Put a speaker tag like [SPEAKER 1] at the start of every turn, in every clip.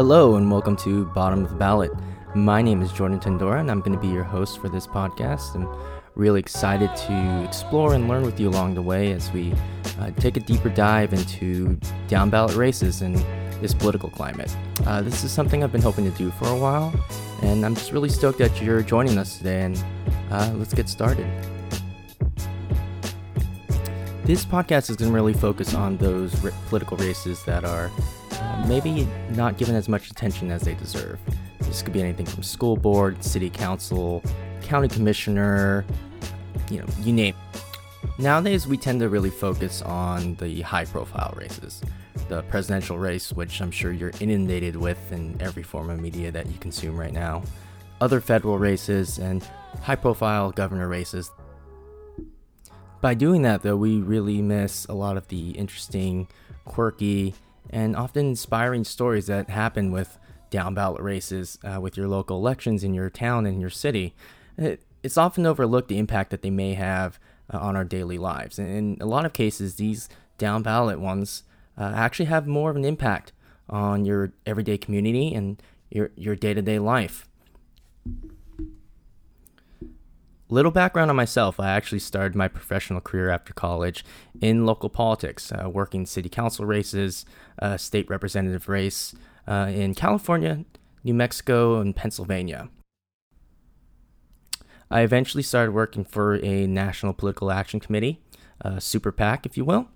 [SPEAKER 1] Hello, and welcome to Bottom of the Ballot. My name is Jordan Tendora, and I'm going to be your host for this podcast. I'm really excited to explore and learn with you along the way as we uh, take a deeper dive into down ballot races and this political climate. Uh, this is something I've been hoping to do for a while, and I'm just really stoked that you're joining us today. And uh, let's get started. This podcast is going to really focus on those r- political races that are maybe not given as much attention as they deserve. This could be anything from school board, city council, county commissioner, you know, you name. Nowadays, we tend to really focus on the high profile races. The presidential race, which I'm sure you're inundated with in every form of media that you consume right now, other federal races, and high profile governor races. By doing that, though, we really miss a lot of the interesting, quirky, and often inspiring stories that happen with down ballot races uh, with your local elections in your town and your city. It, it's often overlooked the impact that they may have uh, on our daily lives. And in a lot of cases, these down ballot ones uh, actually have more of an impact on your everyday community and your, your day to day life. Little background on myself I actually started my professional career after college in local politics, uh, working city council races, uh, state representative race uh, in California, New Mexico, and Pennsylvania. I eventually started working for a national political action committee, uh, super PAC, if you will.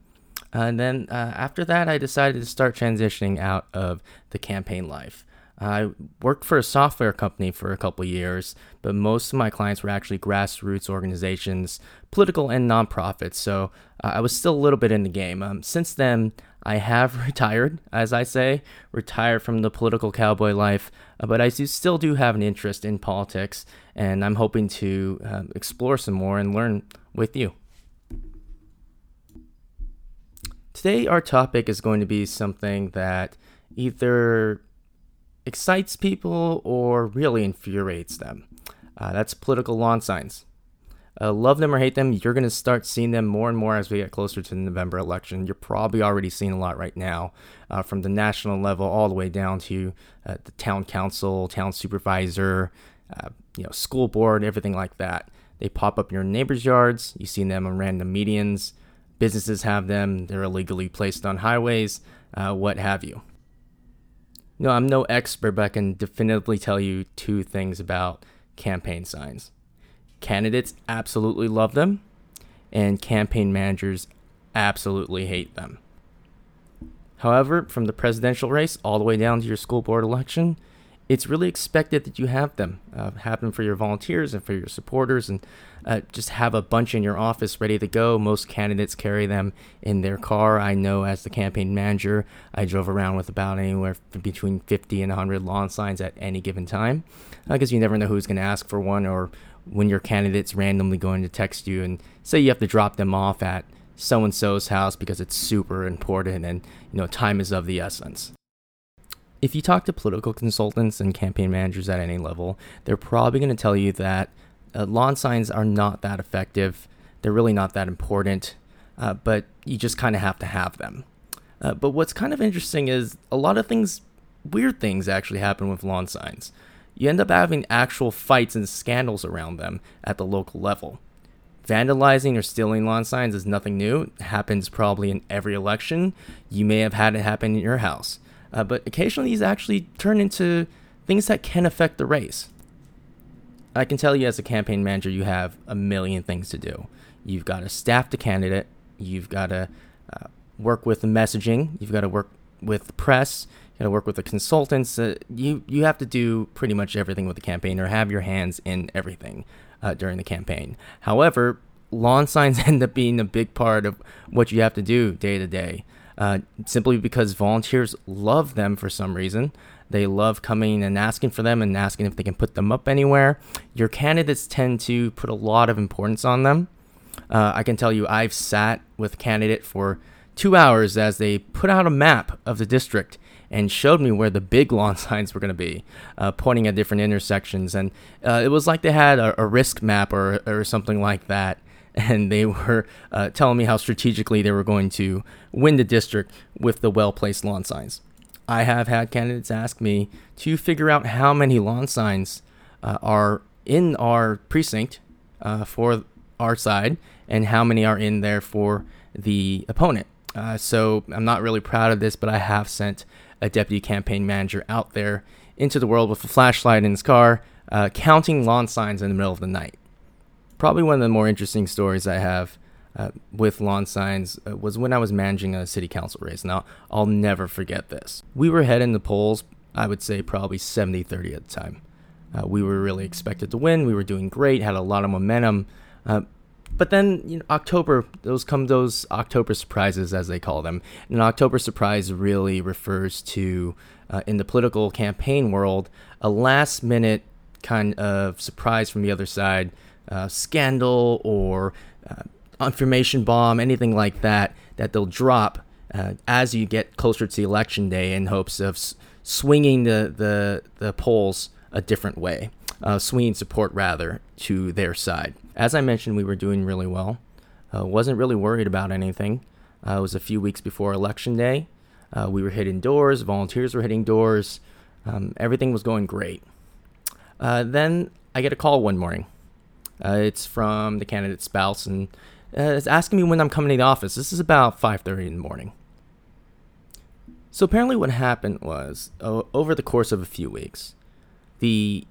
[SPEAKER 1] And then uh, after that, I decided to start transitioning out of the campaign life. I worked for a software company for a couple years, but most of my clients were actually grassroots organizations, political and nonprofits. So uh, I was still a little bit in the game. Um, since then, I have retired, as I say, retired from the political cowboy life, uh, but I do, still do have an interest in politics, and I'm hoping to uh, explore some more and learn with you. Today, our topic is going to be something that either excites people or really infuriates them. Uh, that's political lawn signs. Uh, love them or hate them, you're going to start seeing them more and more as we get closer to the November election. You're probably already seeing a lot right now, uh, from the national level all the way down to uh, the town council, town supervisor, uh, you know, school board, everything like that. They pop up in your neighbors' yards. You see them on random medians. Businesses have them. They're illegally placed on highways, uh, what have you. No, I'm no expert, but I can definitively tell you two things about campaign signs. Candidates absolutely love them, and campaign managers absolutely hate them. However, from the presidential race all the way down to your school board election, it's really expected that you have them. Uh, have them for your volunteers and for your supporters, and uh, just have a bunch in your office ready to go. Most candidates carry them in their car. I know as the campaign manager, I drove around with about anywhere between 50 and 100 lawn signs at any given time, because uh, you never know who's going to ask for one, or when your candidate's randomly going to text you and say you have to drop them off at so and so's house because it's super important and you know time is of the essence if you talk to political consultants and campaign managers at any level, they're probably going to tell you that uh, lawn signs are not that effective. They're really not that important, uh, but you just kind of have to have them. Uh, but what's kind of interesting is a lot of things, weird things actually happen with lawn signs. You end up having actual fights and scandals around them at the local level. Vandalizing or stealing lawn signs is nothing new. It happens probably in every election. You may have had it happen in your house. Uh, but occasionally these actually turn into things that can affect the race. I can tell you as a campaign manager, you have a million things to do. You've got to staff the candidate, you've got to uh, work with the messaging, you've got to work with the press, you got to work with the consultants. Uh, you you have to do pretty much everything with the campaign, or have your hands in everything uh, during the campaign. However, lawn signs end up being a big part of what you have to do day to day uh, simply because volunteers love them for some reason. They love coming and asking for them and asking if they can put them up anywhere. Your candidates tend to put a lot of importance on them. Uh, I can tell you, I've sat with a candidate for two hours as they put out a map of the district and showed me where the big lawn signs were going to be, uh, pointing at different intersections. And uh, it was like they had a, a risk map or, or something like that and they were uh, telling me how strategically they were going to win the district with the well placed lawn signs. I have had candidates ask me to figure out how many lawn signs uh, are in our precinct uh, for our side and how many are in there for the opponent. Uh, so I'm not really proud of this, but I have sent a deputy campaign manager out there into the world with a flashlight in his car, uh, counting lawn signs in the middle of the night. Probably one of the more interesting stories I have uh, with lawn signs uh, was when I was managing a city council race. Now, I'll never forget this. We were heading the polls, I would say probably 70 30 at the time. Uh, we were really expected to win. We were doing great, had a lot of momentum. Uh, but then you know, October, those come those October surprises as they call them. And an October surprise really refers to, uh, in the political campaign world, a last minute kind of surprise from the other side, uh, scandal or information bomb, anything like that, that they'll drop uh, as you get closer to election day in hopes of s- swinging the, the, the polls a different way, uh, swinging support rather to their side. As I mentioned, we were doing really well. Uh, wasn't really worried about anything. Uh, it was a few weeks before election day. Uh, we were hitting doors, volunteers were hitting doors. Um, everything was going great. Uh, then I get a call one morning. It's from the candidate's spouse, and uh, is asking me when I'm coming to the office. This is about 5:30 in the morning. So apparently, what happened was uh, over the course of a few weeks, the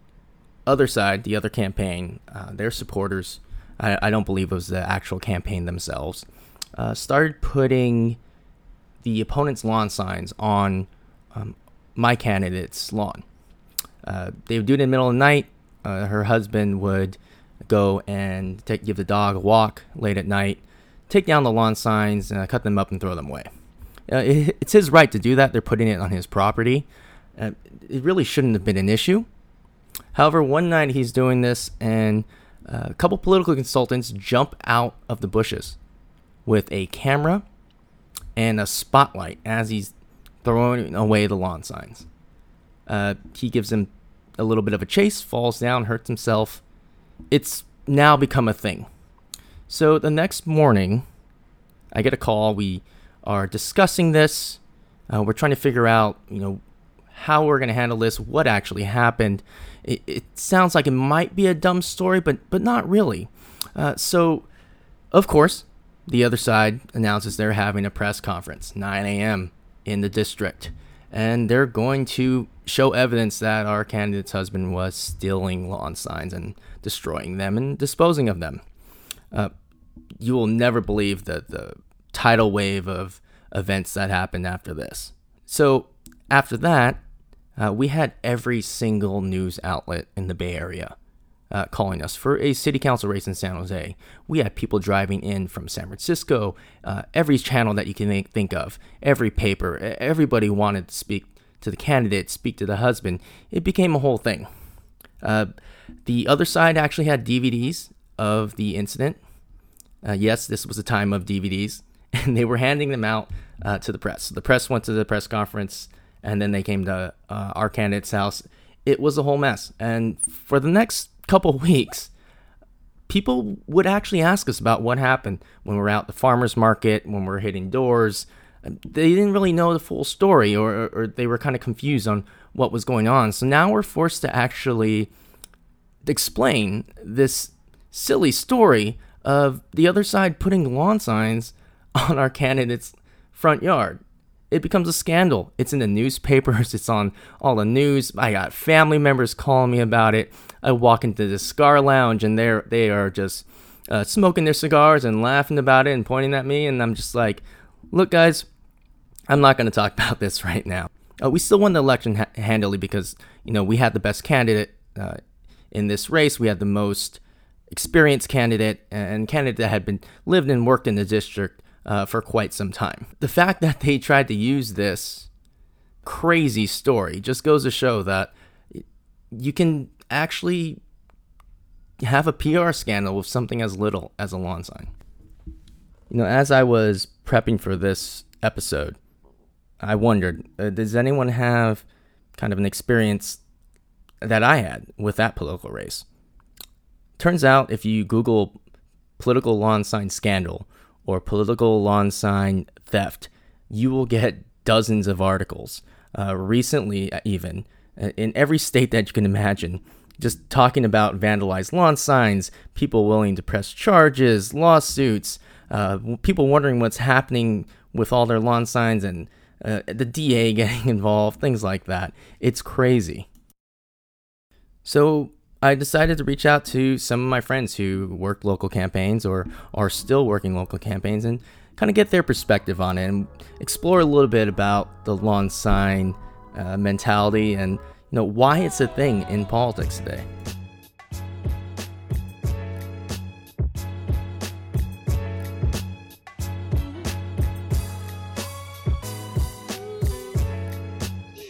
[SPEAKER 1] other side, the other campaign, uh, their supporters, I, I, don't believe it was the actual campaign themselves, uh, started putting the opponent's lawn signs on um, my candidate's lawn. Uh, they would do it in the middle of the night. Uh, her husband would go and take, give the dog a walk late at night, take down the lawn signs, uh, cut them up, and throw them away. Uh, it, it's his right to do that. They're putting it on his property. Uh, it really shouldn't have been an issue. However, one night he's doing this, and uh, a couple political consultants jump out of the bushes with a camera and a spotlight as he's throwing away the lawn signs. Uh, he gives him a little bit of a chase, falls down, hurts himself, it's now become a thing. So the next morning, I get a call. We are discussing this. Uh, we're trying to figure out, you know, how we're going to handle this, what actually happened. It, it, sounds like it might be a dumb story, but but not really. Uh, so, of course, the other side announces they're having a press conference, 9 a.m. in the district, and they're going to show evidence that our candidate's husband was stealing lawn signs and destroying them and disposing of them. Uh, you will never believe the, the tidal wave of events that happened after this. So, after that, uh, we had every single news outlet in the Bay Area uh, calling us for a city council race in San Jose. We had people driving in from San Francisco, uh, every channel that you can think of, every paper, everybody wanted to speak to the candidate, speak to the husband. It became a whole thing. Uh, the other side actually had DVDs of the incident. Uh, yes, this was a time of DVDs, and they were handing them out uh, to the press. The press went to the press conference, and then they came to uh, our candidate's house. It was a whole mess. And for the next couple weeks, people would actually ask us about what happened when we we're out the farmers market, when we we're hitting doors, they didn't really know the full story or, or they were kind of confused on what was going on. So now we're forced to actually explain this silly story of the other side putting lawn signs on our candidate's front yard. It becomes a scandal. It's in the newspapers, it's on all the news. I got family members calling me about it. I walk into the cigar lounge and they're they are just uh, smoking their cigars and laughing about it and pointing at me and I'm just like, "Look guys, I'm not going to talk about this right now. Uh, we still won the election ha- handily because you know we had the best candidate uh, in this race. We had the most experienced candidate and candidate that had been lived and worked in the district uh, for quite some time. The fact that they tried to use this crazy story just goes to show that you can actually have a PR scandal with something as little as a lawn sign. You know, as I was prepping for this episode, I wondered, uh, does anyone have kind of an experience that I had with that political race? Turns out, if you Google political lawn sign scandal or political lawn sign theft, you will get dozens of articles. uh, recently, uh, even uh, in every state that you can imagine. Just talking about vandalized lawn signs, people willing to press charges, lawsuits, uh, people wondering what's happening with all their lawn signs, and uh, the DA getting involved, things like that. It's crazy. So I decided to reach out to some of my friends who worked local campaigns or are still working local campaigns and kind of get their perspective on it and explore a little bit about the lawn sign uh, mentality and you know why it's a thing in politics today.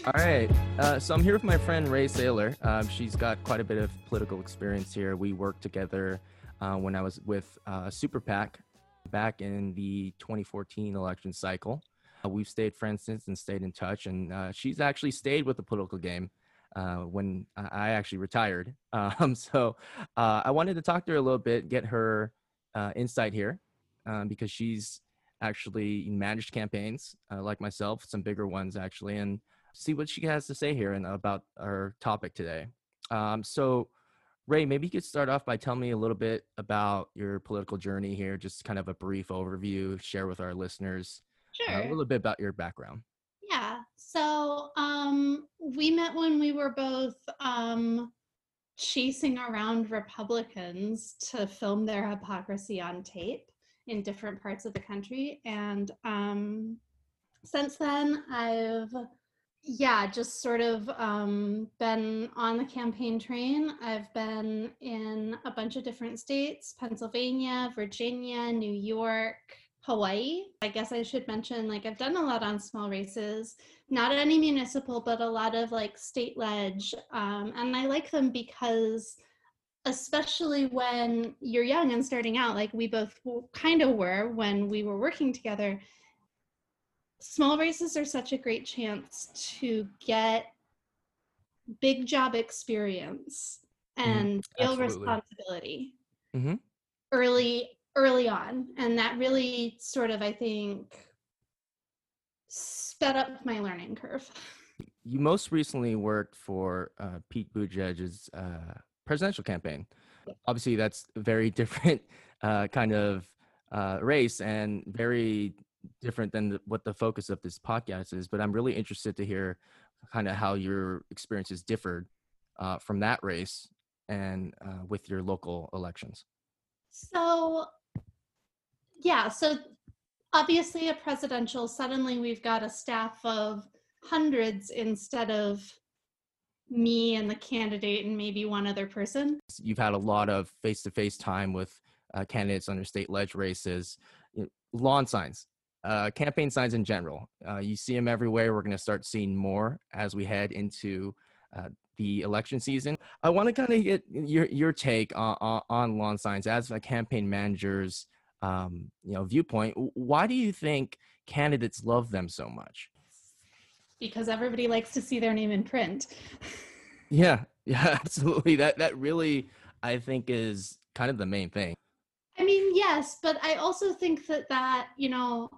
[SPEAKER 1] All right. Uh, so I'm here with my friend Ray Saylor. Uh, she's got quite a bit of political experience here. We worked together uh, when I was with uh, Super PAC back in the 2014 election cycle. Uh, we've stayed friends since and stayed in touch. And uh, she's actually stayed with the political game when I actually retired. Um, so I wanted to talk to her a little bit, get her insight here, um, because she's actually managed campaigns like myself, some bigger ones actually. And see what she has to say here and about our topic today. Um, so, Ray, maybe you could start off by telling me a little bit about your political journey here, just kind of a brief overview, share with our listeners
[SPEAKER 2] sure.
[SPEAKER 1] uh, a little bit about your background.
[SPEAKER 2] Yeah. So, um, we met when we were both um, chasing around Republicans to film their hypocrisy on tape in different parts of the country. And um, since then, I've yeah, just sort of um, been on the campaign train. I've been in a bunch of different states Pennsylvania, Virginia, New York, Hawaii. I guess I should mention, like, I've done a lot on small races, not any municipal, but a lot of like state leg. Um, and I like them because, especially when you're young and starting out, like we both kind of were when we were working together small races are such a great chance to get big job experience mm-hmm. and mm, feel responsibility mm-hmm. early early on. And that really sort of i think sped up my learning curve.
[SPEAKER 1] You most recently worked for uh, pete buttigieg's uh, presidential campaign. Obviously that's a very different uh, kind of uh, race and very different than the, what the focus of this podcast is, but I'm really interested to hear kind of how your experiences differed uh, from that race and uh, with your local elections.
[SPEAKER 2] So, yeah, so obviously a presidential, suddenly we've got a staff of hundreds instead of me and the candidate and maybe one other person.
[SPEAKER 1] You've had a lot of face to face time with uh, candidates under state leg races. You know, lawn signs uh, campaign signs in general. Uh, you see them everywhere. We're going to start seeing more as we head into uh, the election season. I want to kind of get your your take on, on, on, lawn signs as a campaign manager's um, you know viewpoint. Why do you think candidates love them so much?
[SPEAKER 2] Because everybody likes to see their name in print.
[SPEAKER 1] yeah, yeah, absolutely. That that really I think is kind of the main thing.
[SPEAKER 2] I mean, yes, but I also think that that you know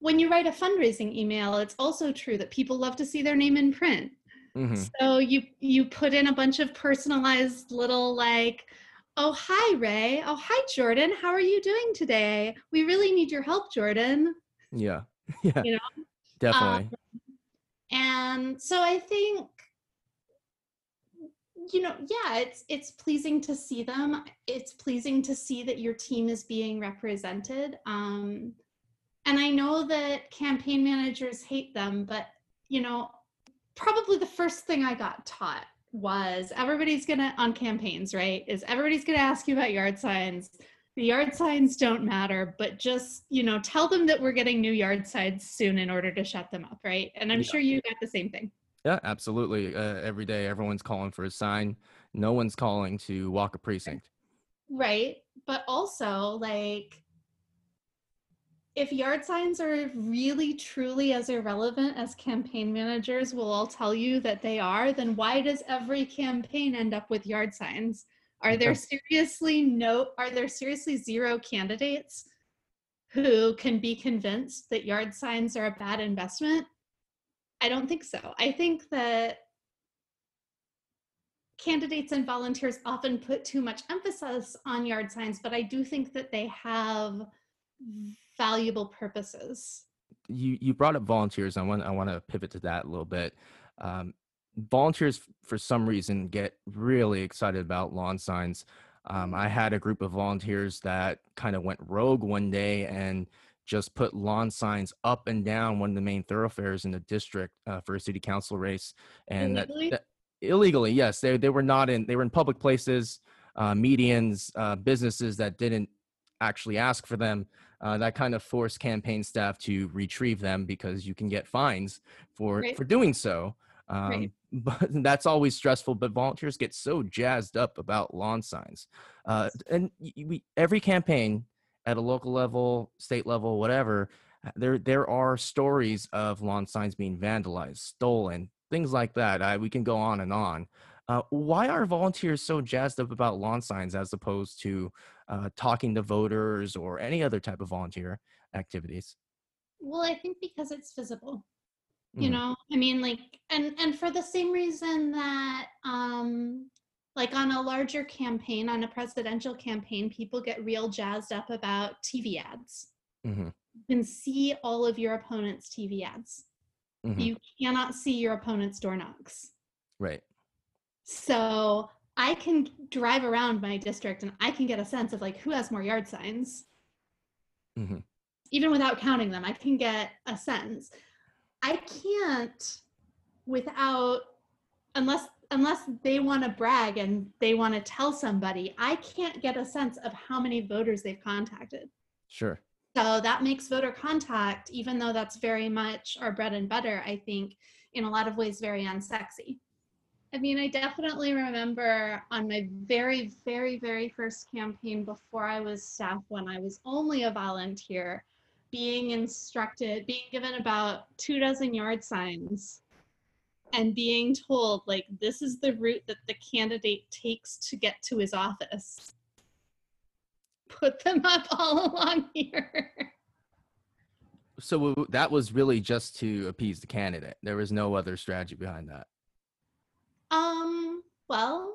[SPEAKER 2] when you write a fundraising email, it's also true that people love to see their name in print. Mm-hmm. So you you put in a bunch of personalized little like, oh hi Ray, oh hi Jordan, how are you doing today? We really need your help, Jordan.
[SPEAKER 1] Yeah, yeah, you know, definitely. Um,
[SPEAKER 2] and so I think you know yeah it's it's pleasing to see them it's pleasing to see that your team is being represented um and I know that campaign managers hate them, but you know, probably the first thing I got taught was everybody's gonna on campaigns, right? Is everybody's gonna ask you about yard signs. The yard signs don't matter, but just you know, tell them that we're getting new yard signs soon in order to shut them up, right? And I'm yeah. sure you got the same thing.
[SPEAKER 1] Yeah, absolutely. Uh, every day, everyone's calling for a sign. No one's calling to walk a precinct.
[SPEAKER 2] Right, but also like if yard signs are really truly as irrelevant as campaign managers will all tell you that they are, then why does every campaign end up with yard signs? Are there seriously no are there seriously zero candidates who can be convinced that yard signs are a bad investment? I don't think so. I think that candidates and volunteers often put too much emphasis on yard signs, but I do think that they have valuable purposes.
[SPEAKER 1] You you brought up volunteers. I want I want to pivot to that a little bit. Um, volunteers, for some reason, get really excited about lawn signs. Um, I had a group of volunteers that kind of went rogue one day and just put lawn signs up and down one of the main thoroughfares in the district uh, for a city council race, and illegally? That, that, illegally, yes, they they were not in they were in public places, uh, medians, uh, businesses that didn't actually ask for them. Uh, that kind of forced campaign staff to retrieve them because you can get fines for right. for doing so. Um, right. But that's always stressful. But volunteers get so jazzed up about lawn signs, uh, and we every campaign at a local level, state level, whatever, uh, there there are stories of lawn signs being vandalized, stolen, things like that. I, we can go on and on. Uh, why are volunteers so jazzed up about lawn signs as opposed to uh, talking to voters or any other type of volunteer activities?
[SPEAKER 2] Well, I think because it's visible. You mm. know, I mean, like, and and for the same reason that um, like on a larger campaign, on a presidential campaign, people get real jazzed up about TV ads. Mm-hmm. You can see all of your opponent's TV ads. Mm-hmm. You cannot see your opponent's door knocks.
[SPEAKER 1] Right.
[SPEAKER 2] So I can drive around my district and I can get a sense of like who has more yard signs. Mm-hmm. Even without counting them, I can get a sense. I can't without unless unless they want to brag and they want to tell somebody, I can't get a sense of how many voters they've contacted.
[SPEAKER 1] Sure.
[SPEAKER 2] So that makes voter contact, even though that's very much our bread and butter, I think, in a lot of ways, very unsexy. I mean, I definitely remember on my very, very, very first campaign before I was staff, when I was only a volunteer, being instructed, being given about two dozen yard signs and being told like this is the route that the candidate takes to get to his office. Put them up all along here.
[SPEAKER 1] So that was really just to appease the candidate. There was no other strategy behind that
[SPEAKER 2] well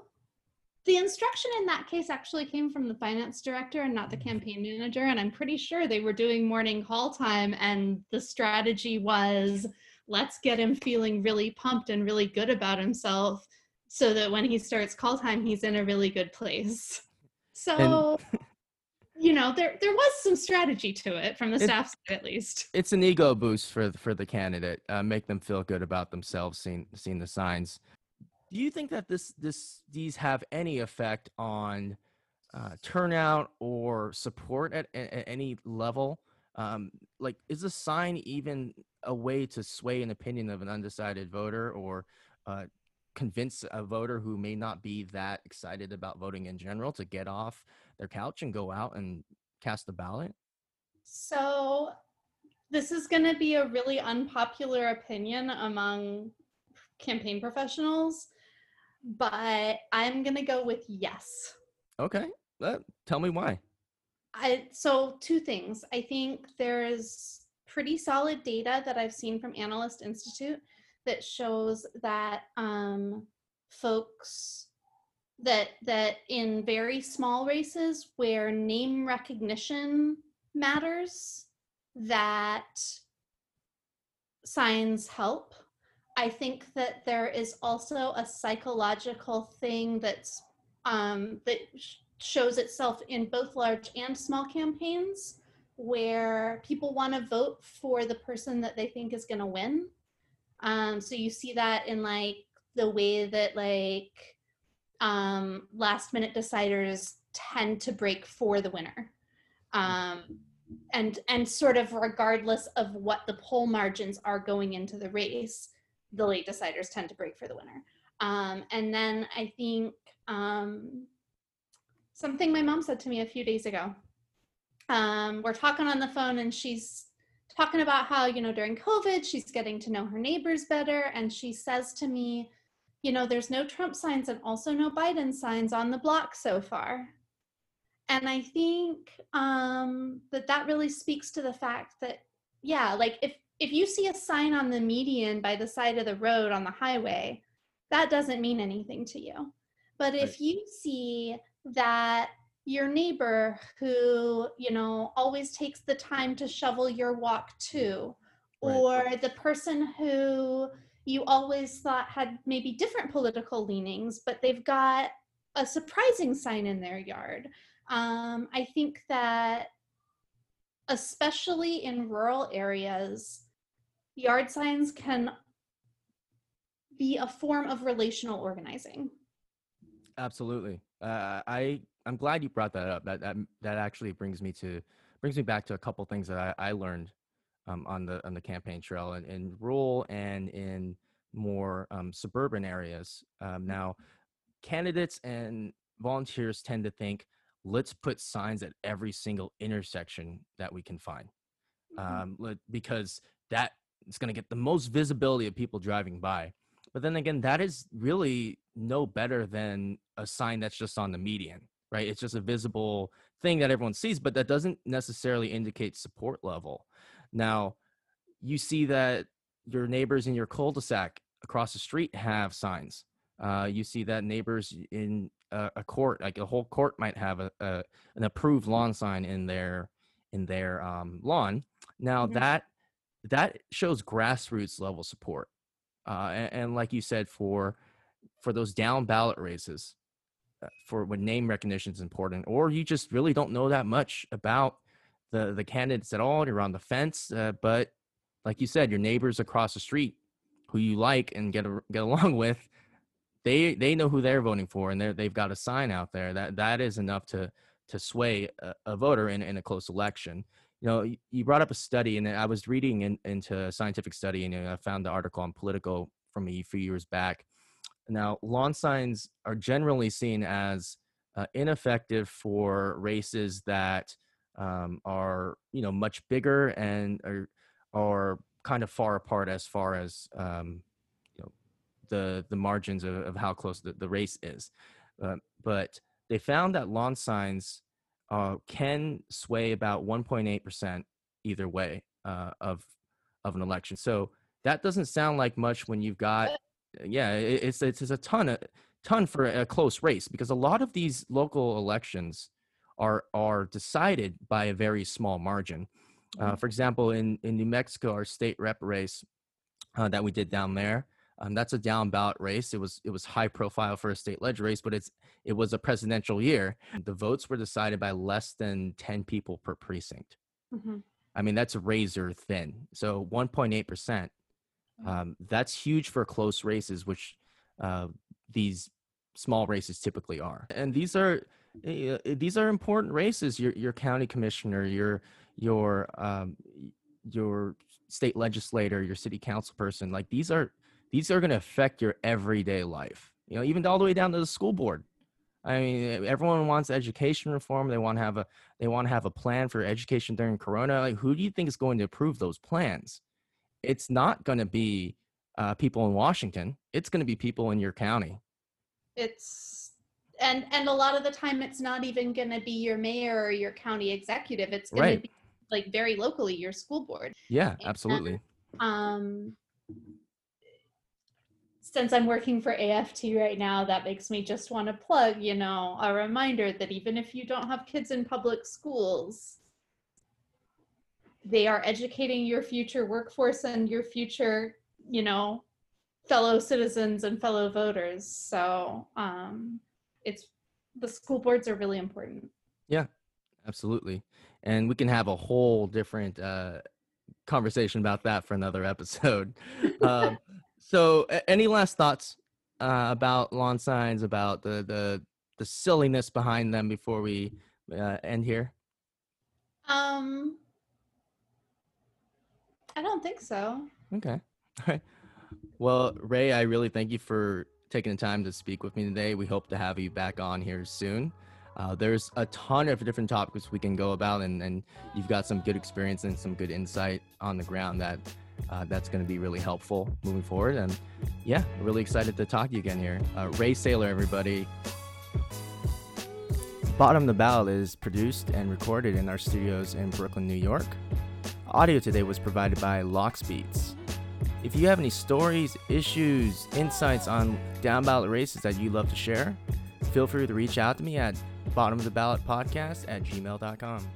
[SPEAKER 2] the instruction in that case actually came from the finance director and not the campaign manager and i'm pretty sure they were doing morning call time and the strategy was let's get him feeling really pumped and really good about himself so that when he starts call time he's in a really good place. So and, you know there there was some strategy to it from the staff side at least.
[SPEAKER 1] It's an ego boost for for the candidate uh, make them feel good about themselves seeing seeing the signs do you think that this this these have any effect on uh, turnout or support at, at any level um, like is a sign even a way to sway an opinion of an undecided voter or uh, convince a voter who may not be that excited about voting in general to get off their couch and go out and cast a ballot?
[SPEAKER 2] So, this is going to be a really unpopular opinion among campaign professionals, but I'm going to go with yes.
[SPEAKER 1] Okay. Tell me why.
[SPEAKER 2] I, so, two things. I think there's pretty solid data that I've seen from Analyst Institute that shows that um, folks that that in very small races where name recognition matters that signs help i think that there is also a psychological thing that's um, that sh- shows itself in both large and small campaigns where people want to vote for the person that they think is going to win. Um, so you see that in like the way that like um, last minute deciders tend to break for the winner. Um, and and sort of regardless of what the poll margins are going into the race, the late deciders tend to break for the winner. Um, and then I think um, something my mom said to me a few days ago. Um, we're talking on the phone and she's talking about how you know during covid she's getting to know her neighbors better. And she says to me you know there's no trump signs and also no biden signs on the block so far. And i think um, that that really speaks to the fact that yeah like if if you see a sign on the median by the side of the road on the highway, that doesn't mean anything to you. But if you see that your neighbor who, you know, always takes the time to shovel your walk too, right. or the person who you always thought had maybe different political leanings, but they've got a surprising sign in their yard. Um, I think that, especially in rural areas, yard signs can be a form of relational organizing.
[SPEAKER 1] Absolutely. Uh, I I'm glad you brought that up. That that that actually brings me to brings me back to a couple things that I, I learned um, on the on the campaign trail and in rural and in more um, suburban areas. Um, now, candidates and volunteers tend to think, let's put signs at every single intersection that we can find, mm-hmm. um, because that is going to get the most visibility of people driving by. But then again, that is really no better than a sign that's just on the median, right? It's just a visible thing that everyone sees, but that doesn't necessarily indicate support level. Now, you see that your neighbors in your cul-de-sac across the street have signs. Uh, you see that neighbors in a, a, court, like a whole court, might have a, a, an approved lawn sign in their in their um, lawn. Now mm-hmm. that that shows grassroots level support, uh, and, and, like you said, for for those down ballot races, uh, for when name recognition is important, or you just really don't know that much about the the candidates at all. You're on the fence, uh, but like you said, your neighbors across the street who you like and get a, get along with, they they know who they're voting for, and they they've got a sign out there that that is enough to to sway a, a voter in, in a close election. You know, you brought up a study, and I was reading in, into a scientific study, and I found the article on Politico from a few years back. Now, lawn signs are generally seen as uh, ineffective for races that um, are, you know, much bigger and are are kind of far apart as far as um, you know the the margins of, of how close the, the race is. Uh, but they found that lawn signs uh, can sway about 1.8 percent either way uh, of of an election. So that doesn't sound like much when you've got yeah it's it's, it's a ton of ton for a close race because a lot of these local elections are are decided by a very small margin. Uh, for example, in, in New Mexico, our state rep race uh, that we did down there, um, that's a down ballot race. It was it was high profile for a state leg race, but it's it was a presidential year. The votes were decided by less than ten people per precinct. Mm-hmm. I mean, that's razor thin. So 1.8 percent. Mm-hmm. Um, that's huge for close races, which uh, these small races typically are. And these are uh, these are important races. Your your county commissioner, your your um, your state legislator, your city council person. Like these are these are going to affect your everyday life. You know, even all the way down to the school board. I mean, everyone wants education reform. They want to have a they want to have a plan for education during Corona. Like, who do you think is going to approve those plans? It's not going to be uh, people in Washington. It's going to be people in your county.
[SPEAKER 2] It's and and a lot of the time it's not even going to be your mayor or your county executive it's going right. to be like very locally your school board
[SPEAKER 1] yeah absolutely
[SPEAKER 2] um since i'm working for AFT right now that makes me just want to plug you know a reminder that even if you don't have kids in public schools they are educating your future workforce and your future you know fellow citizens and fellow voters so um it's the school boards are really important.
[SPEAKER 1] Yeah, absolutely. And we can have a whole different uh, conversation about that for another episode. um, so, any last thoughts uh, about lawn signs, about the the the silliness behind them before we uh, end here?
[SPEAKER 2] Um, I don't think so.
[SPEAKER 1] Okay. All right. Well, Ray, I really thank you for taking the time to speak with me today. We hope to have you back on here soon. Uh, there's a ton of different topics we can go about, and, and you've got some good experience and some good insight on the ground that uh, that's going to be really helpful moving forward. And yeah, really excited to talk to you again here. Uh, Ray Sailor, everybody. Bottom of the Ballot is produced and recorded in our studios in Brooklyn, New York. Audio today was provided by Lockspeeds. If you have any stories, issues, insights on down ballot races that you'd love to share, feel free to reach out to me at bottom of the ballot podcast at gmail.com.